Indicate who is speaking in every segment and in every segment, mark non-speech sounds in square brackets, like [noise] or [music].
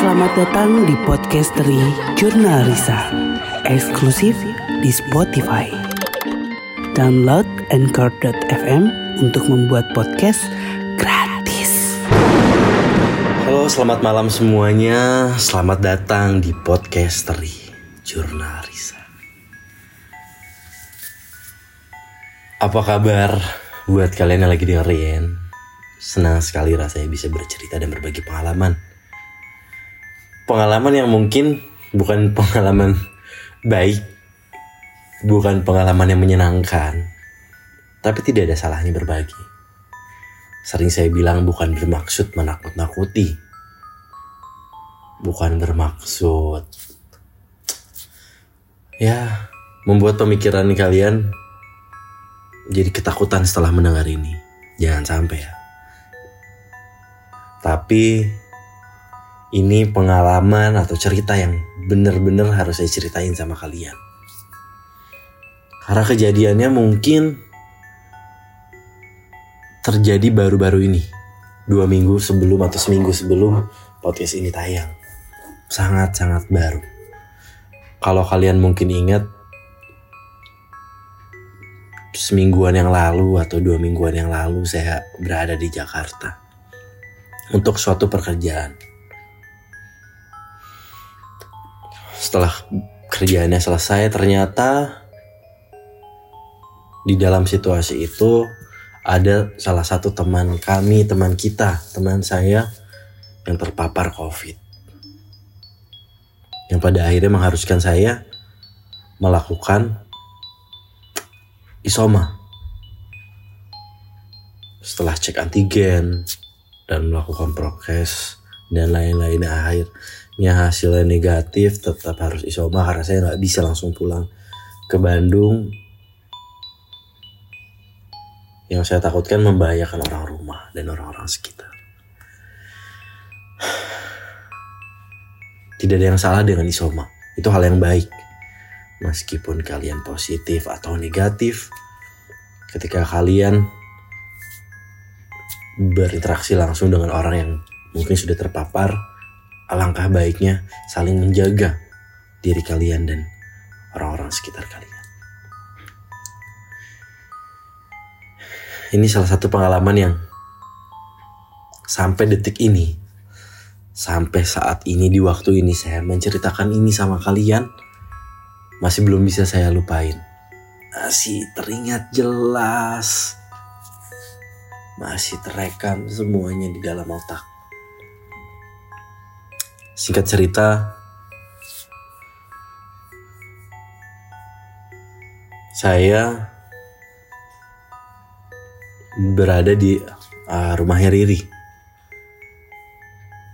Speaker 1: Selamat datang di podcasteri Jurnal Risa, eksklusif di Spotify. Download Anchor.fm untuk membuat podcast gratis.
Speaker 2: Halo, selamat malam semuanya. Selamat datang di podcasteri Jurnal Risa. Apa kabar buat kalian yang lagi dengerin? Senang sekali rasanya bisa bercerita dan berbagi pengalaman. Pengalaman yang mungkin bukan pengalaman baik, bukan pengalaman yang menyenangkan, tapi tidak ada salahnya berbagi. Sering saya bilang bukan bermaksud menakut-nakuti, bukan bermaksud ya membuat pemikiran kalian jadi ketakutan setelah mendengar ini. Jangan sampai ya. Tapi ini pengalaman atau cerita yang bener-bener harus saya ceritain sama kalian. Karena kejadiannya mungkin terjadi baru-baru ini. Dua minggu sebelum atau seminggu sebelum podcast ini tayang. Sangat-sangat baru. Kalau kalian mungkin ingat semingguan yang lalu atau dua mingguan yang lalu saya berada di Jakarta untuk suatu pekerjaan. Setelah kerjaannya selesai, ternyata di dalam situasi itu ada salah satu teman kami, teman kita, teman saya yang terpapar COVID. Yang pada akhirnya mengharuskan saya melakukan isoma. Setelah cek antigen, dan melakukan prokes dan lain-lain. Akhirnya hasilnya negatif tetap harus isoma karena saya nggak bisa langsung pulang ke Bandung. Yang saya takutkan membahayakan orang rumah dan orang-orang sekitar. Tidak ada yang salah dengan isoma itu hal yang baik. Meskipun kalian positif atau negatif ketika kalian berinteraksi langsung dengan orang yang mungkin sudah terpapar, alangkah baiknya saling menjaga diri kalian dan orang-orang sekitar kalian. Ini salah satu pengalaman yang sampai detik ini, sampai saat ini di waktu ini saya menceritakan ini sama kalian, masih belum bisa saya lupain. Masih teringat jelas masih terekam semuanya di dalam otak. Singkat cerita, saya berada di uh, rumahnya Riri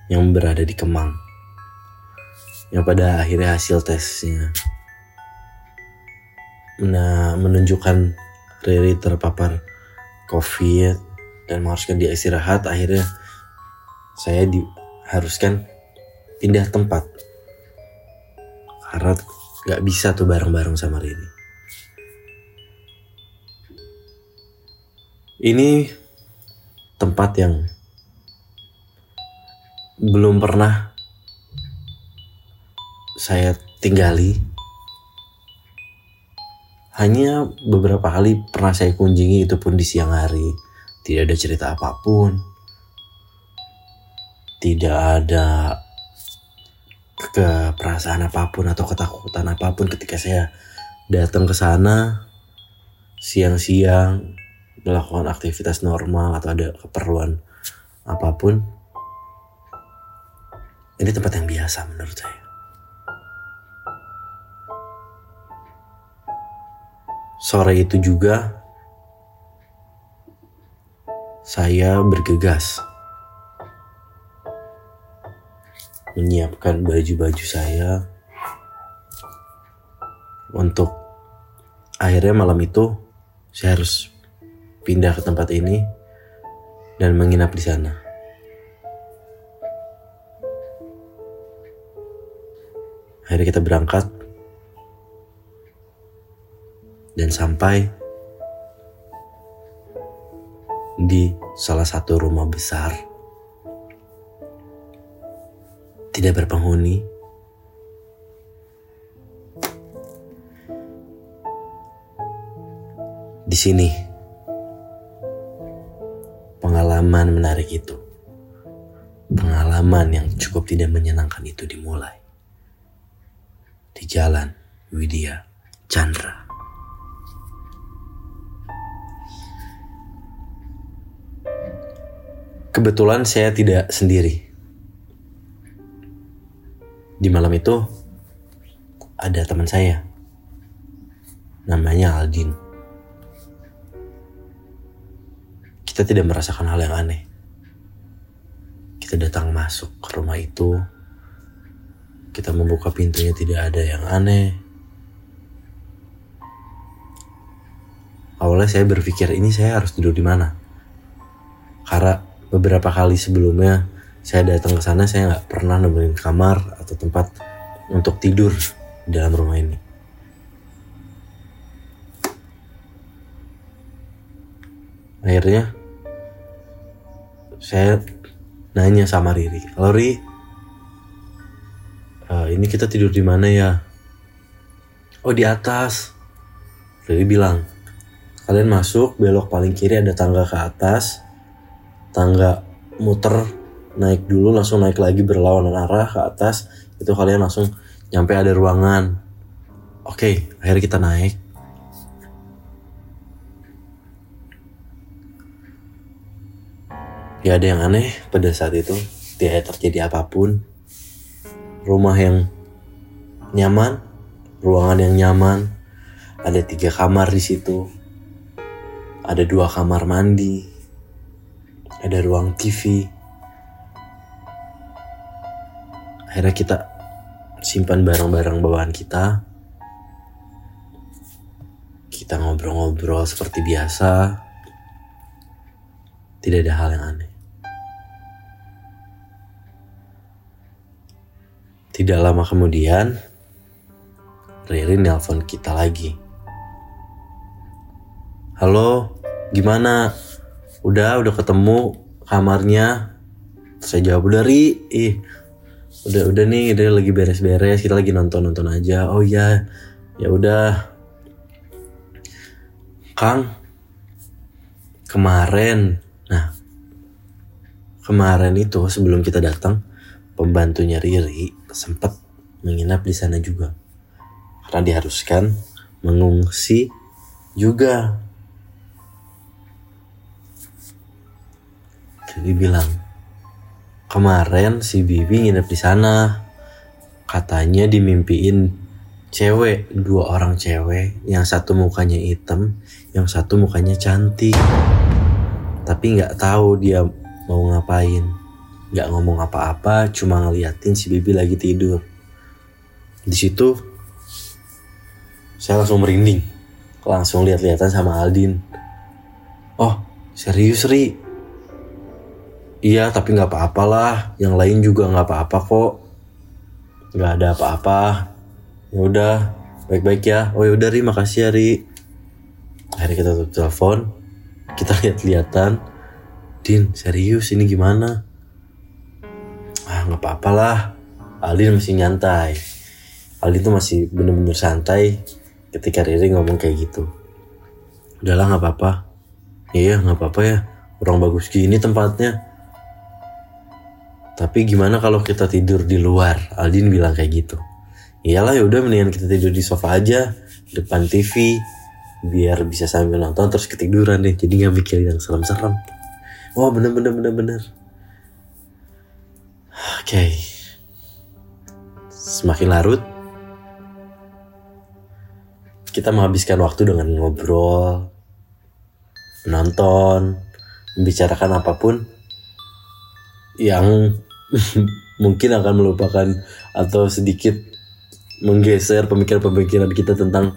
Speaker 2: yang berada di Kemang. Yang pada akhirnya hasil tesnya nah, menunjukkan Riri terpapar COVID dan mengharuskan dia istirahat akhirnya saya diharuskan pindah tempat. Karena gak bisa tuh bareng-bareng sama Rini ini tempat yang belum pernah saya tinggali. Hanya beberapa kali pernah saya kunjungi itu pun di siang hari. Tidak ada cerita apa pun. Tidak ada keperasaan apa pun atau ketakutan apa pun ketika saya datang ke sana siang-siang melakukan aktivitas normal atau ada keperluan apa pun. Ini tempat yang biasa menurut saya. Sore itu juga saya bergegas menyiapkan baju-baju saya untuk akhirnya malam itu saya harus pindah ke tempat ini dan menginap di sana. Akhirnya kita berangkat dan sampai di salah satu rumah besar. Tidak berpenghuni. Di sini, pengalaman menarik itu, pengalaman yang cukup tidak menyenangkan itu dimulai di jalan Widya Chandra. Kebetulan saya tidak sendiri. Di malam itu ada teman saya. Namanya Aldin. Kita tidak merasakan hal yang aneh. Kita datang masuk ke rumah itu. Kita membuka pintunya tidak ada yang aneh. Awalnya saya berpikir ini saya harus tidur di mana. Karena beberapa kali sebelumnya saya datang ke sana saya nggak pernah nemuin kamar atau tempat untuk tidur dalam rumah ini. Akhirnya saya nanya sama Riri, "Halo Riri, uh, ini kita tidur di mana ya?" "Oh, di atas." Riri bilang, "Kalian masuk, belok paling kiri ada tangga ke atas. Tangga muter naik dulu langsung naik lagi berlawanan arah ke atas itu kalian langsung nyampe ada ruangan. Oke akhirnya kita naik. Ya ada yang aneh pada saat itu. Tidak terjadi apa pun. Rumah yang nyaman ruangan yang nyaman. Ada tiga kamar di situ. Ada dua kamar mandi. Ada ruang TV akhirnya kita simpan barang-barang bawaan kita. Kita ngobrol-ngobrol seperti biasa. Tidak ada hal yang aneh. Tidak lama kemudian Riri nelpon kita lagi. Halo gimana? Udah udah ketemu kamarnya? Saya jawab dari ih udah udah nih udah lagi beres-beres kita lagi nonton nonton aja. Oh ya ya udah. Kang kemarin nah kemarin itu sebelum kita datang pembantunya Riri sempat menginap di sana juga. Karena diharuskan mengungsi juga. Jadi bilang kemarin si Bibi nginep di sana. Katanya dimimpiin cewek, dua orang cewek, yang satu mukanya hitam, yang satu mukanya cantik. Tapi nggak tahu dia mau ngapain. Nggak ngomong apa-apa, cuma ngeliatin si Bibi lagi tidur. Di situ saya langsung merinding, langsung lihat-lihatan sama Aldin. Oh, serius Ri? Iya, tapi nggak apa-apa lah. Yang lain juga nggak apa-apa kok. Nggak ada apa-apa. Ya udah, baik-baik ya. Oh ya udah Ri, makasih ya Ri. Akhirnya kita tutup telepon. Kita lihat-lihatan. Din, serius ini gimana? Ah, nggak apa-apa lah. Aldin masih nyantai. Aldin tuh masih bener-bener santai ketika Riri ngomong kayak gitu. Udahlah nggak apa-apa. Iya nggak apa-apa ya. Kurang bagus gini tempatnya. Tapi gimana kalau kita tidur di luar? Aldin bilang kayak gitu. Iyalah ya udah mendingan kita tidur di sofa aja, depan TV, biar bisa sambil nonton terus ketiduran deh. Jadi nggak mikir yang serem-serem. Wah bener bener bener bener. Oke. Okay. Semakin larut, kita menghabiskan waktu dengan ngobrol, menonton, membicarakan apa pun yang [laughs] mungkin akan melupakan atau sedikit menggeser pemikiran-pemikiran kita tentang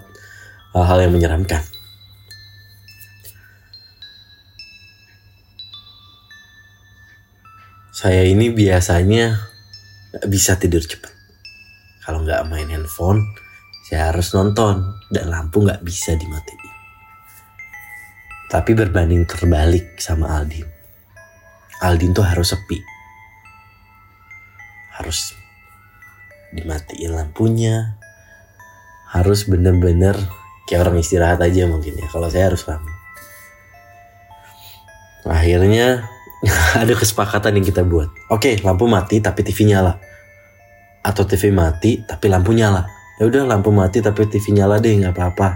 Speaker 2: hal-hal yang menyeramkan. Saya ini biasanya gak bisa tidur cepat. Kalau nggak main handphone, saya harus nonton dan lampu nggak bisa dimatiin. Tapi berbanding terbalik sama Aldin. Aldin tuh harus sepi harus dimatiin lampunya. Harus bener-bener kayak orang istirahat aja mungkin ya kalau saya harus rame akhirnya [laughs] ada kesepakatan yang kita buat. Oke lampu mati tapi TV nyala. Atau TV mati tapi lampu nyala. Ya udah lampu mati tapi TV nyala deh nggak apa-apa.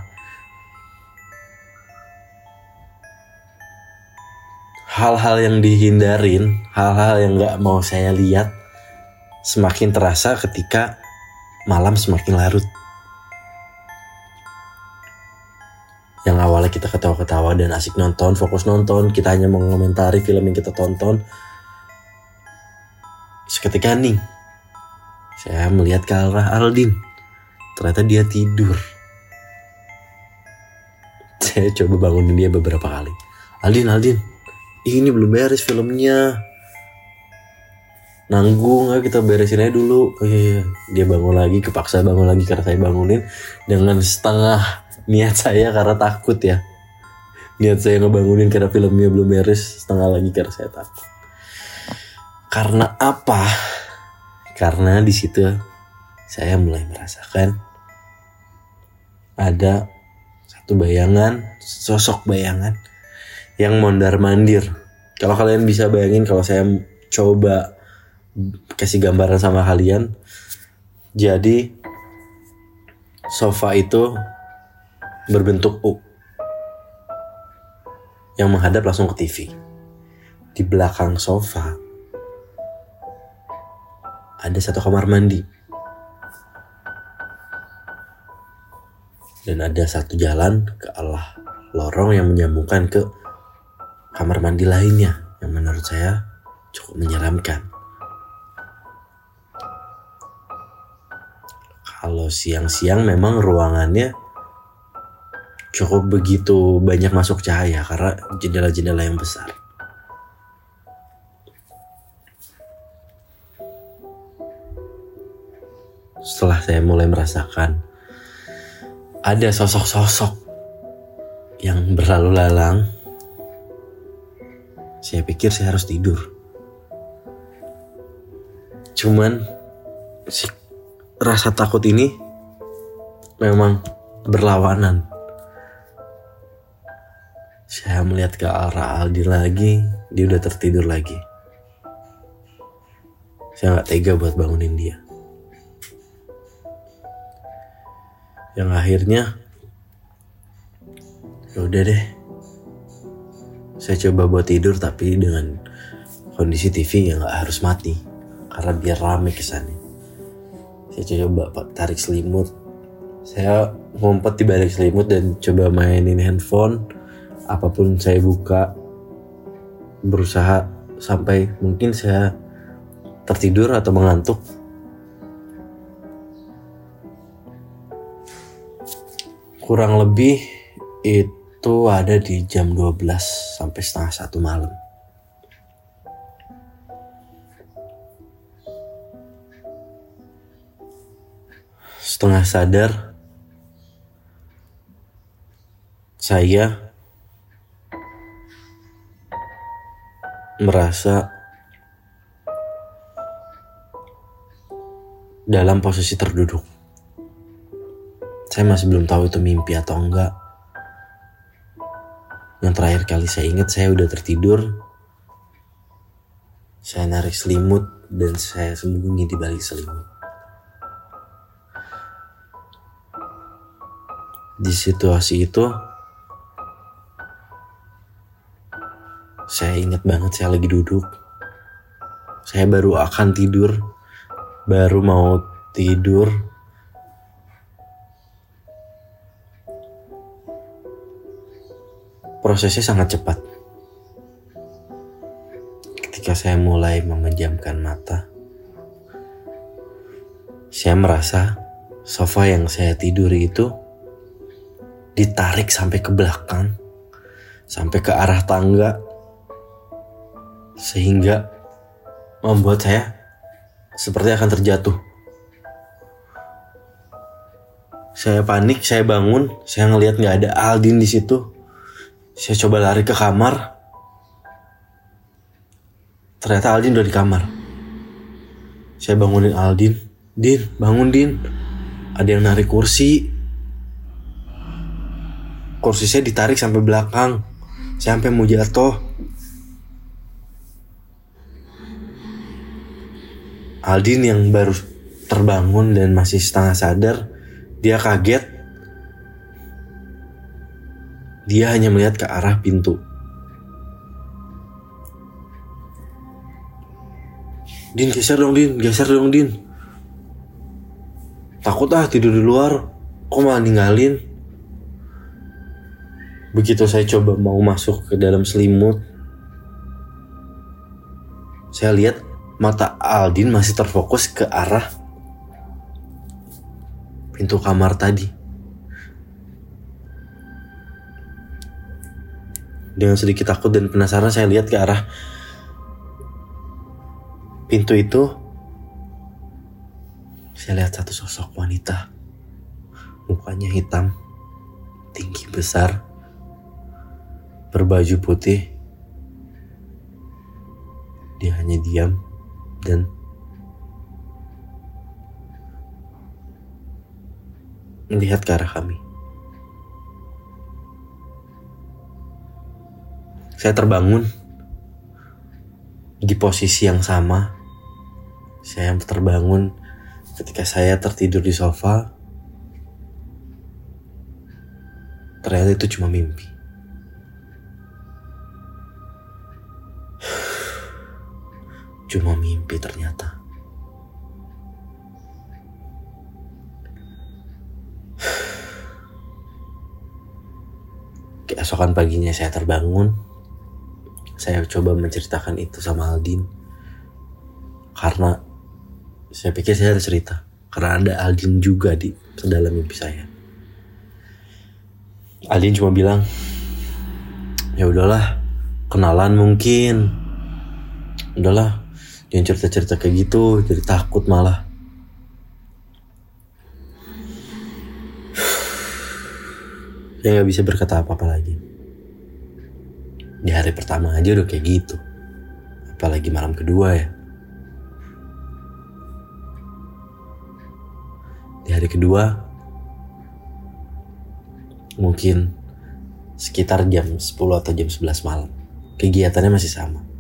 Speaker 2: Hal-hal yang dihindarin hal-hal yang nggak mau saya lihat semakin terasa ketika malam semakin larut yang awalnya kita ketawa-ketawa dan asik nonton, fokus nonton, kita hanya mengomentari film yang kita tonton. Seketika nih, saya melihat ke arah Aldin. Ternyata dia tidur. [laughs] Saya coba bangunin dia beberapa kali. Aldin, Aldin, ini belum beres filmnya. Nanggung, ayo kita beresin aja dulu. Oh iya, iya. Dia bangun lagi, kepaksa bangun lagi karena saya bangunin dengan setengah niat saya karena takut ya niat saya ngebangunin karena filmnya belum beres setengah lagi karena saya takut karena apa karena di situ saya mulai merasakan ada satu bayangan sosok bayangan yang mondar mandir kalau kalian bisa bayangin kalau saya coba kasih gambaran sama kalian jadi sofa itu berbentuk U yang menghadap langsung ke TV. Di belakang sofa ada satu kamar mandi dan ada satu jalan ke arah lorong yang menyambungkan ke kamar mandi lainnya yang menurut saya cukup menyeramkan. Kalau siang-siang memang ruangannya cukup begitu banyak masuk cahaya karena jendela-jendela yang besar. Setelah saya mulai merasakan ada sosok-sosok yang berlalu lalang, saya pikir saya harus tidur. Cuman rasa takut ini memang berlawanan saya melihat ke arah Aldi lagi, dia udah tertidur lagi. Saya nggak tega buat bangunin dia. Yang akhirnya, ya udah deh. Saya coba buat tidur tapi dengan kondisi TV yang nggak harus mati karena biar rame kesannya. Saya coba tarik selimut. Saya ngumpet di balik selimut dan coba mainin handphone. Apa pun saya buka berusaha sampai mungkin saya tertidur atau mengantuk. Kurang lebih itu ada di jam 12 sampai setengah satu malam setengah sadar saya merasa dalam posisi terduduk. Saya masih belum tahu itu mimpi atau enggak. Yang terakhir kali saya ingat saya udah tertidur. Saya narik selimut dan saya sembunyi di balik selimut. Di situasi itu, Saya ingat banget saya lagi duduk. Saya baru akan tidur. Baru mau tidur. Prosesnya sangat cepat. Ketika saya mulai memejamkan mata, saya merasa sofa yang saya tidur itu ditarik sampai ke belakang, sampai ke arah tangga, sehingga membuat saya seperti akan terjatuh. Saya panik, saya bangun, saya ngelihat nggak ada Aldin di situ. Saya coba lari ke kamar. Ternyata Aldin udah di kamar. Saya bangunin Aldin. Din, bangun Din. Ada yang narik kursi. Kursi saya ditarik sampai belakang. Sampai mau jatuh. Aldin yang baru terbangun dan masih setengah sadar, dia kaget. Dia hanya melihat ke arah pintu. Din geser dong Din, geser dong Din. Takut ah tidur di luar, kok malah ninggalin. Begitu saya coba mau masuk ke dalam selimut, saya lihat mata Aldin masih terfokus ke arah pintu kamar tadi. Dengan sedikit takut dan penasaran saya lihat ke arah pintu itu. Saya lihat satu sosok wanita. Mukanya hitam, tinggi besar, berbaju putih. Dia hanya diam dan melihat ke arah kami. Saya terbangun di posisi yang sama. Saya terbangun ketika saya tertidur di sofa. Ternyata itu cuma mimpi. Cuma mimpi ternyata. [sighs] Keesokan paginya saya terbangun. Saya coba menceritakan itu sama Aldin. Karena saya pikir saya harus cerita. Karena ada Aldin juga di dalam mimpi saya. Aldin cuma bilang, ya udahlah, kenalan mungkin. Udahlah, jangan cerita-cerita kayak gitu, jadi takut malah. [sighs] Saya nggak bisa berkata apa-apa lagi. Di hari pertama aja udah kayak gitu. Apalagi malam kedua ya. Di hari kedua, mungkin sekitar jam 10 atau jam 11 malam. Kegiatannya masih sama.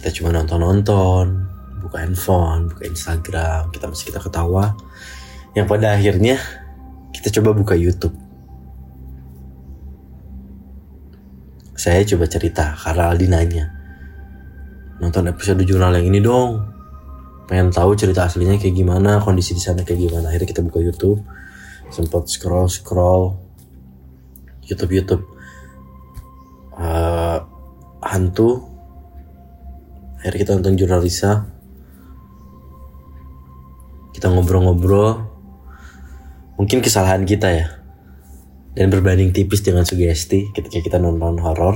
Speaker 2: Kita cuma nonton-nonton, buka handphone, buka Instagram, kita masih kita ketawa. Yang pada akhirnya kita coba buka YouTube. Saya coba cerita karena Aldi nanya. Nonton episode jurnal yang ini dong. Pengen tahu cerita aslinya kayak gimana, kondisi di sana kayak gimana. Akhirnya kita buka YouTube. Sempat scroll scroll YouTube YouTube uh, hantu. Akhirnya kita nonton jurnal Risa. Kita ngobrol-ngobrol. Mungkin kesalahan kita ya. Dan berbanding tipis dengan sugesti ketika kita nonton horor.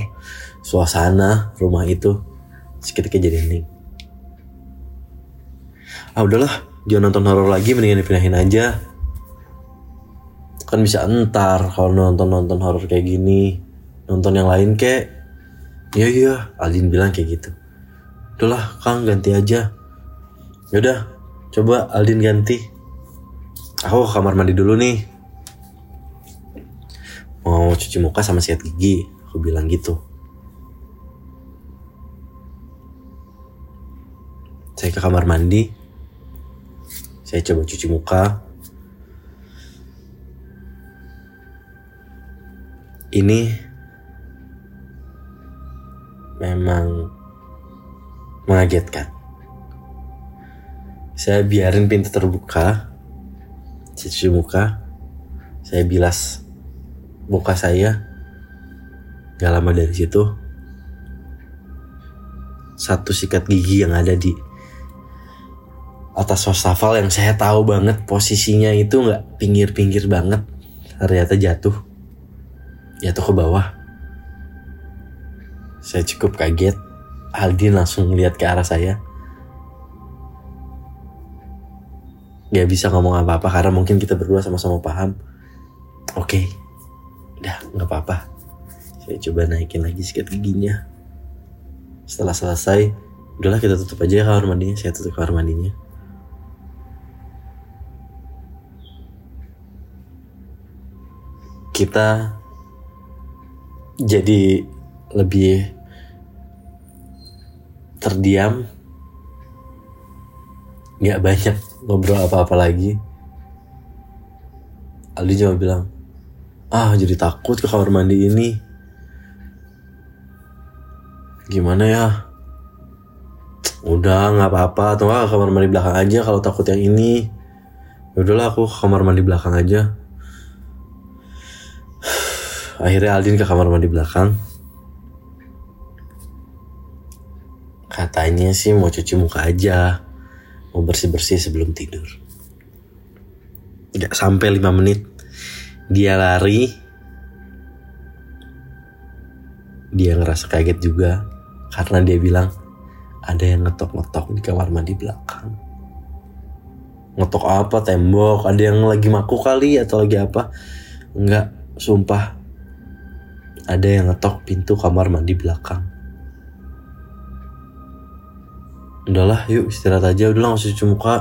Speaker 2: Suasana rumah itu. Seketika jadi hening. Ah udahlah. Jangan nonton horor lagi mendingan dipindahin aja. Kan bisa entar kalau nonton nonton horor kayak gini. Nonton yang lain kek iya iya. Alin bilang kayak gitu udahlah Kang ganti aja. Yaudah coba Aldin ganti. Aku ke kamar mandi dulu nih. Mau cuci muka sama sikat gigi. Aku bilang gitu. Saya ke kamar mandi. Saya coba cuci muka. Ini memang mengagetkan. Saya biarin pintu terbuka cuci muka saya bilas muka saya gak lama dari situ satu sikat gigi yang ada di atas wastafel yang saya tahu banget posisinya itu nggak pinggir-pinggir banget ternyata jatuh jatuh ke bawah. Saya cukup kaget Aldin langsung lihat ke arah saya nggak bisa ngomong apa-apa karena mungkin kita berdua sama-sama paham. Oke, okay. udah nggak apa-apa. Saya coba naikin lagi sikat giginya. Setelah selesai, udahlah kita tutup aja ya kamar mandinya saya tutup kamar mandinya kita jadi lebih terdiam. Nggak banyak ngobrol apa-apa lagi. Aldi cuma bilang ah jadi takut ke kamar mandi ini. Gimana ya? Udah nggak apa-apa. Atau ke kamar mandi belakang aja kalau takut yang ini. Ya udahlah aku ke kamar mandi belakang aja. [sighs] Akhirnya Aldin ke kamar mandi belakang katanya sih mau cuci muka aja. Mau bersih-bersih sebelum tidur. Nggak sampai lima menit. Dia lari. Dia ngerasa kaget juga. Karena dia bilang ada yang ngetok-ngetok di kamar mandi belakang. Ngetok apa? Tembok? Ada yang lagi maku kali atau lagi apa? Enggak sumpah. Ada yang ngetok pintu kamar mandi belakang udahlah yuk istirahat aja. Udahlah nggak usah cuci muka.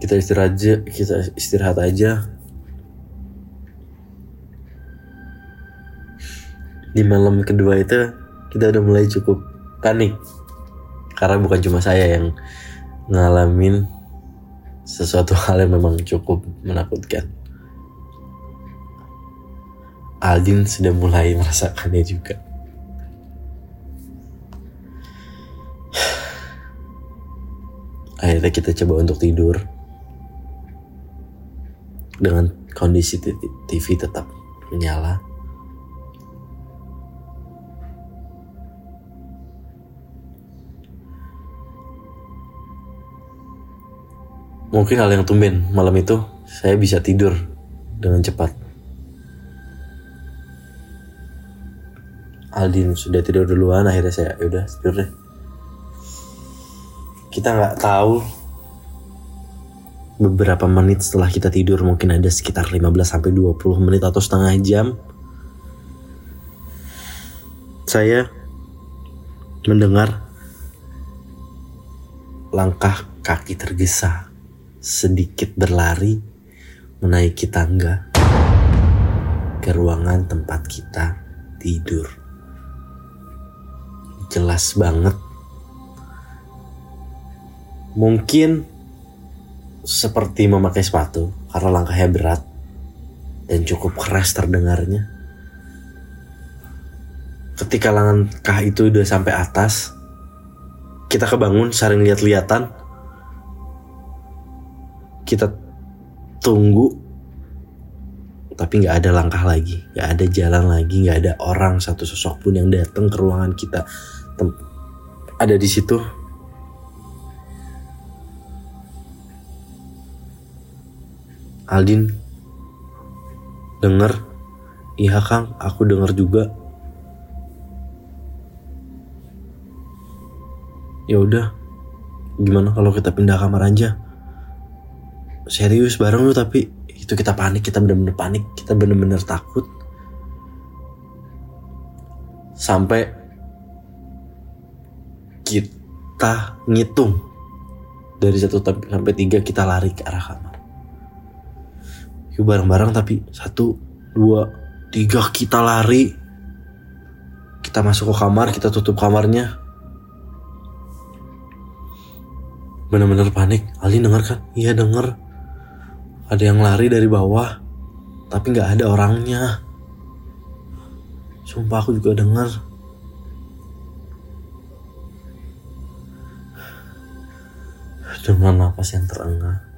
Speaker 2: Kita istirahat aja kita istirahat aja. Di malam kedua itu kita udah mulai cukup panik. Karena bukan cuma saya yang ngalamin sesuatu hal yang memang cukup menakutkan. Aldin sudah mulai merasakannya juga akhirnya kita coba untuk tidur. Dengan kondisi TV tetap menyala. Mungkin hal yang tumben malam itu saya bisa tidur dengan cepat. Aldin sudah tidur duluan akhirnya saya "Ya udah tidur deh kita nggak tahu. Beberapa menit setelah kita tidur mungkin ada sekitar 15 sampai 20 menit atau setengah jam. Saya mendengar langkah kaki tergesa sedikit berlari menaiki tangga ke ruangan tempat kita tidur. Jelas banget Mungkin seperti memakai sepatu karena langkahnya berat dan cukup keras terdengarnya. Ketika langkah itu udah sampai atas, kita kebangun saling lihat-lihatan. Kita tunggu, tapi nggak ada langkah lagi, nggak ada jalan lagi, nggak ada orang satu sosok pun yang datang ke ruangan kita. Tem ada di situ Aldin. Denger. Iya kang. Aku denger juga. Ya udah. Gimana kalau kita pindah kamar aja? Serius bareng lu tapi itu kita panik. Kita bener-bener panik. Kita bener-bener takut. Sampai kita ngitung. Dari satu sampai tiga kita lari ke arah kamar yuk bareng-bareng tapi satu dua tiga kita lari. Kita masuk ke kamar kita tutup kamarnya. Bener-bener panik. Ali dengar kan? Iya denger. Ada yang lari dari bawah tapi nggak ada orangnya. Sumpah aku juga dengar dengan nafas yang terengah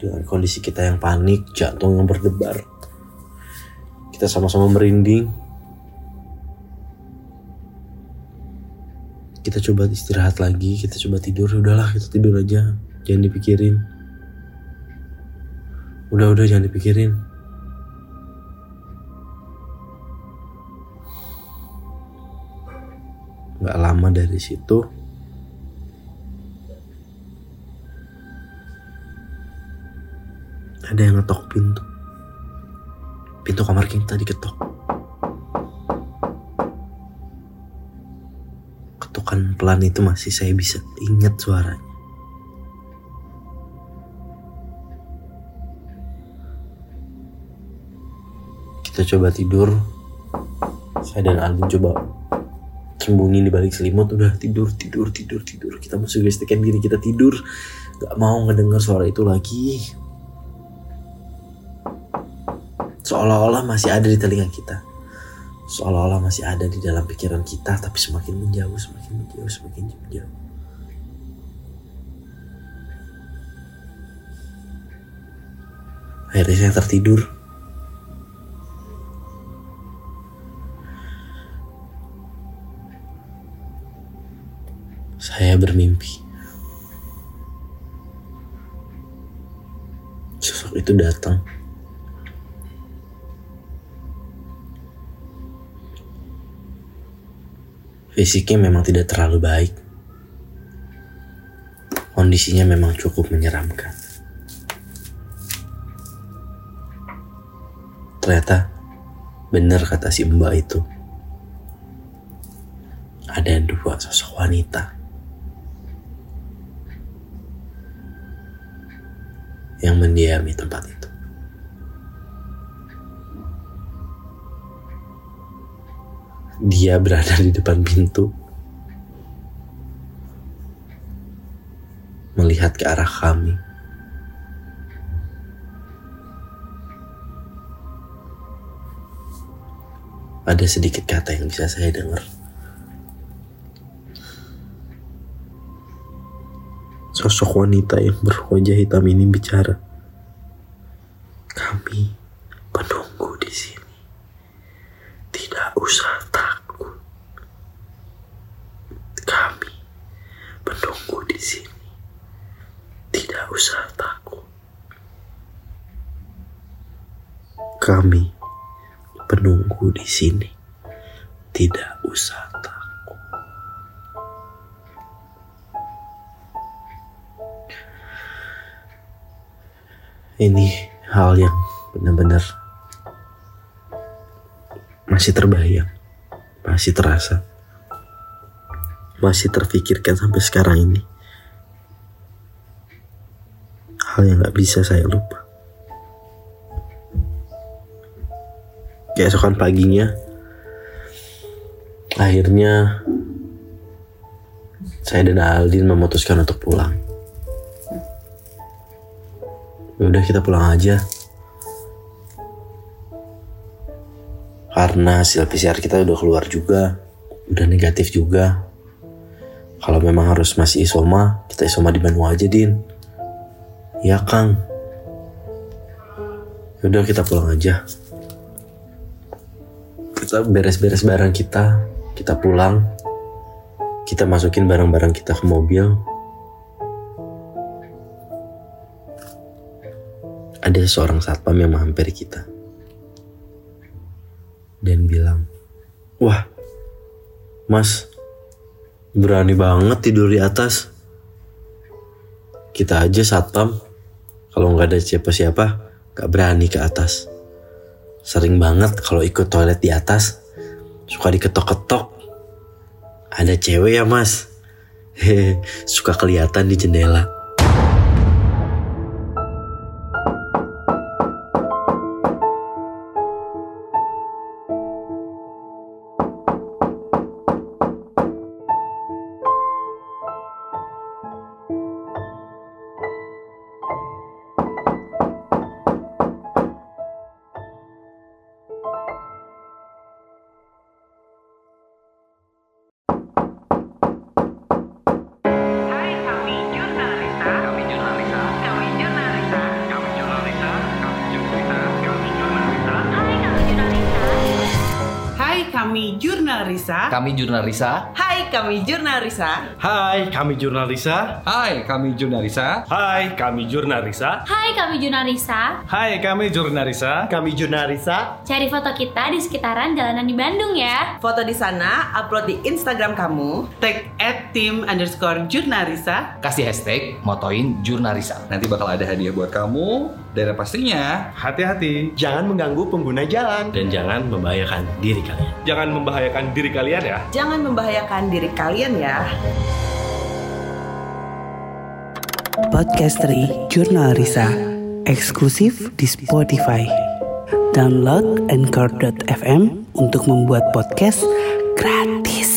Speaker 2: dengan kondisi kita yang panik, jantung yang berdebar. Kita sama-sama merinding. Kita coba istirahat lagi, kita coba tidur. Udahlah, kita tidur aja. Jangan dipikirin. Udah-udah jangan dipikirin. Gak lama dari situ, ada yang ngetok pintu. Pintu kamar kita diketok. Ketukan pelan-pelan itu masih saya bisa ingat suaranya. Kita coba tidur. Saya dan Aldin coba sembunyi di balik selimut udah tidur tidur tidur tidur kita mensugestikan diri kita tidur gak mau ngedengar suara itu lagi seolah-olah masih ada di telinga kita. Seolah-olah masih ada di dalam pikiran kita tapi semakin menjauh semakin menjauh semakin menjauh. Akhirnya saya tertidur. Saya bermimpi. Sosok itu datang Fisiknya memang tidak terlalu baik. Kondisinya memang cukup menyeramkan. Ternyata benar kata si mbak itu. Ada dua sosok wanita. Yang mendiami tempat itu. Dia berada di depan pintu melihat ke arah kami. Ada sedikit kata yang bisa saya dengar. Sosok wanita yang berwajah hitam ini bicara. Kami penunggu di sini. Tidak usah takut. Menunggu di sini. Tidak usah takut. Kami penunggu di sini. Tidak usah takut. Ini hal yang benar-benar masih terbayang, masih terasa, masih terfikirkan sampai sekarang ini. Hal yang gak bisa saya lupa. Keesokan paginya, akhirnya saya dan Aldin memutuskan untuk pulang. Ya udah kita pulang aja. Karena hasil PCR kita udah keluar juga, udah negatif juga. Kalau memang harus masih isoma, kita isoma di Bandung aja, Din. Ya, Kang. Yaudah kita pulang aja. Kita beres-beres barang kita, kita pulang. Kita masukin barang-barang kita ke mobil. Ada seorang satpam yang menghampiri kita dan bilang, "Wah, Mas, berani banget tidur di atas. Kita aja satpam, kalau nggak ada siapa-siapa, nggak berani ke atas. Sering banget kalau ikut toilet di atas, suka diketok-ketok. Ada cewek ya mas, [laughs] hehe, suka kelihatan di jendela."
Speaker 3: Kami jurnalisa.
Speaker 4: Hai kami jurnal Risa.
Speaker 5: Kami jurnal Risa.
Speaker 4: Hai kami jurnal Risa.
Speaker 6: Hai, kami jurnalisa.
Speaker 5: Hai, kami jurnal Risa.
Speaker 6: Hai, kami jurnalisa.
Speaker 7: Hai kami jurnalisa
Speaker 6: Hai, kami jurnalisa.
Speaker 8: Kami jurnalisa.
Speaker 7: Cari foto kita di sekitaran jalanan di Bandung ya
Speaker 4: Foto di sana, upload di Instagram kamu.
Speaker 1: Tag at tim underscore jurnalisa
Speaker 5: Kasih hashtag motoin jurnal Risa.
Speaker 9: Nanti bakal ada hadiah buat kamu
Speaker 5: Dan pastinya
Speaker 6: Hati-hati.
Speaker 8: Jangan mengganggu pengguna jalan.
Speaker 9: dan jangan membahayakan diri kalian.
Speaker 6: Jangan membahayakan diri kalian ya.
Speaker 4: Jangan membahayakan diri kalian ya.
Speaker 1: Podcasteri Jurnal Risa eksklusif di Spotify. Download Anchor.fm untuk membuat podcast gratis.